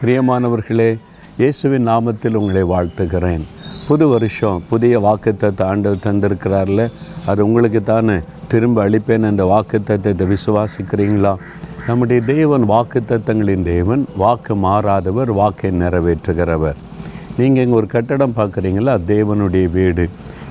பிரியமானவர்களே இயேசுவின் நாமத்தில் உங்களை வாழ்த்துகிறேன். புது வருஷம் புதிய வாக்குத்தத்தை ஆண்டவர் தந்திருக்கிறார்ல அது உங்களுக்கு தானே திரும்ப அளிப்பேன் அந்த வாக்குத்தத்தை விசுவாசிக்கிறீங்களா? நம்முடைய தேவன் வாக்குத்தத்தங்களின் தேவன் வாக்கு மாறாதவர் வாக்கை நிறைவேற்றுகிறவர். நீங்கள் இங்கே ஒரு கட்டடம் பார்க்குறீங்களா? தேவனுடைய வீடு.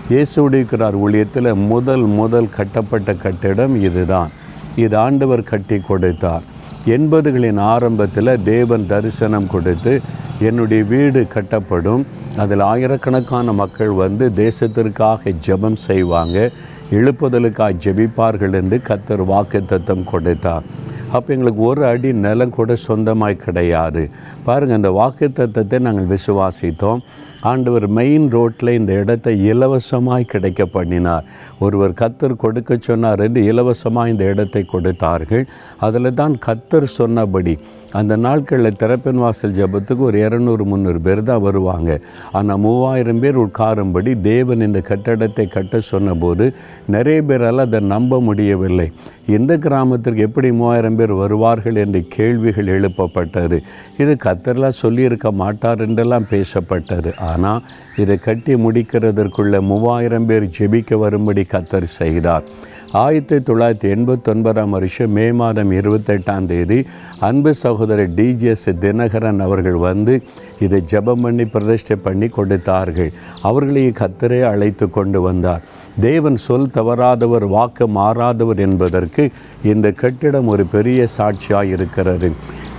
இயேசுடிக்கிறார் ஊழியத்தில் முதல் முதல் கட்டப்பட்ட கட்டிடம் இதுதான். இது ஆண்டவர் கட்டி கொடுத்தார். எண்பதுகளின் ஆரம்பத்தில் தேவன் தரிசனம் கொடுத்து என்னுடைய வீடு கட்டப்படும். அதில் ஆயிரக்கணக்கான மக்கள் வந்து தேசத்திற்காக ஜெபம் செய்வாங்க. எழுப்புதலுக்காக ஜெபிப்பார்கள் என்று கத்தர் வாக்கு தத்தம் கொடுத்தார். அப்போ எங்களுக்கு ஒரு அடி நிலம் கூட சொந்தமாய் கிடையாது. பாருங்கள் அந்த வாக்கு தத்தத்தை நாங்கள் விசுவாசித்தோம். ஆண்டவர் மெயின் ரோட்டில் இந்த இடத்தை இலவசமாய் கிடைக்க பண்ணினார். ஒருவர் கத்தர் கொடுக்க சொன்னார் என்று இலவசமாக இந்த இடத்தை கொடுத்தார்கள். அதில் தான் கத்தர் சொன்னபடி அந்த நாட்களில் திறப்பின் வாசல் ஜபத்துக்கு ஒரு இரநூறு முந்நூறு பேர் தான் வருவாங்க. ஆனால் மூவாயிரம் பேர் உட்காரும்படி தேவன் இந்த கட்டடத்தை கட்ட சொன்னபோது நிறைய பேரால் அதை நம்ப முடியவில்லை. இந்த கிராமத்திற்கு எப்படி மூவாயிரம் பேர் வருவார்கள் என்று கேள்விகள் எழுப்பப்பட்டது. இது கத்தர்லாம் சொல்லியிருக்க மாட்டார் என்றெல்லாம் பேசப்பட்டது. ஆனால் இதை கட்டி முடிக்கிறதற்குள்ள மூவாயிரம் பேர் ஜெபிக்க வரும்படி கத்தர் செய்தார். ஆயிரத்தி தொள்ளாயிரத்தி எண்பத்தொன்பதாம் வருஷம் மே மாதம் இருபத்தெட்டாம் தேதி அன்பு சகோதரர் டிஜிஎஸ் தினகரன் அவர்கள் வந்து இதை ஜெபம் பண்ணி பிரதிஷ்டை பண்ணி கொடுத்தார்கள். அவர்களையும் கத்தரே அழைத்து கொண்டு வந்தார். தேவன் சொல் தவறாதவர் வாக்கு மாறாதவர் என்பதற்கு இந்த கட்டிடம் ஒரு பெரிய சாட்சியாக இருக்கிறது.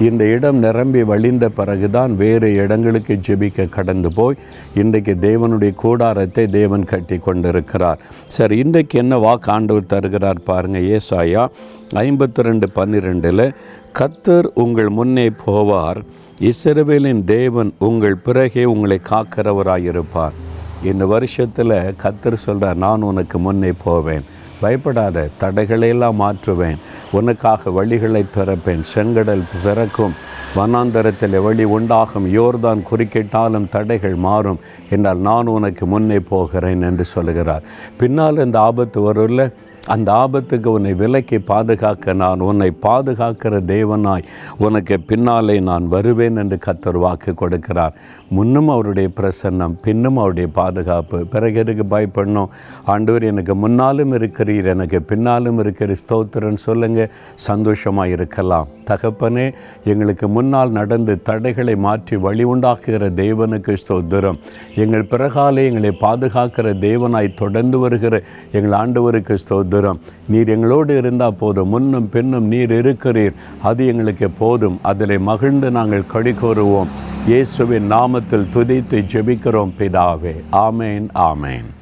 இந்த இடம் நிரம்பி வழிந்த பிறகுதான் வேறு இடங்களுக்கு ஜெபிக்க கடந்து போய் இன்றைக்கு தேவனுடைய கூடாரத்தை தேவன் கட்டி கொண்டிருக்கிறார். சரி இன்றைக்கு என்ன வாக்கு ஆண்டவர் தருகிறார் பாருங்கள் ஏசாயா ஐம்பத்தி ரெண்டு பன்னிரெண்டில் கத்தர் உங்கள் முன்னே போவார் இஸ்ரவேலின் தேவன் உங்கள் பிறகே உங்களை காக்கிறவராயிருப்பார். இந்த வருஷத்தில் கத்தர் சொல்கிறார் நான் உனக்கு முன்னே போவேன் பயப்படாத தடைகளையெல்லாம் மாற்றுவேன் உனக்காக வழிகளை திறப்பேன். செங்கடல் திறக்கும். வனாந்தரத்தில் வழி உண்டாகும். யோர்தான் குறுக்கிட்டாலும் தடைகள் மாறும். என்றால் நான் உனக்கு முன்னே போகிறேன் என்று சொல்லுகிறார். பின்னால் இந்த ஆபத்து வரும்ல? அந்த ஆபத்துக்கு உன்னை விலக்கி பாதுகாக்க நான் உன்னை பாதுகாக்கிற தேவனாய் உனக்கு பின்னாலே நான் வருவேன் என்று கத்தர் வாக்கு கொடுக்கிறார். முன்னும் அவருடைய பிரசன்னம் பின்னும் அவருடைய பாதுகாப்பு. பிறகு எதுக்கு பயப்படணும்? ஆண்டவர் எனக்கு முன்னாலும் இருக்கிறீர் எனக்கு பின்னாலும் இருக்கிற ஸ்தோத்திரன் சொல்லுங்கள் சந்தோஷமாக இருக்கலாம். தகப்பனே எங்களுக்கு முன்னால் நடந்து தடைகளை மாற்றி வழி உண்டாக்குகிற தேவனுக்கு ஸ்தோத்திரம். எங்கள் பிறகாலே எங்களை பாதுகாக்கிற தேவனாய் தொடர்ந்து வருகிற எங்கள் ஆண்டவருக்கு ஸ்தோத்திரம். நீர் எங்களோடு இருந்தால் போதும். முன்னும் பின்னும் நீர் இருக்கிறீர். அது எங்களுக்கு போதும். அதில் மகிழ்ந்து நாங்கள் கழி கூறுவோம் இயேசுவின் நாமத்தில் துதித்து ஜெபிக்கிறோம் பிதாவே. ஆமேன் ஆமேன்.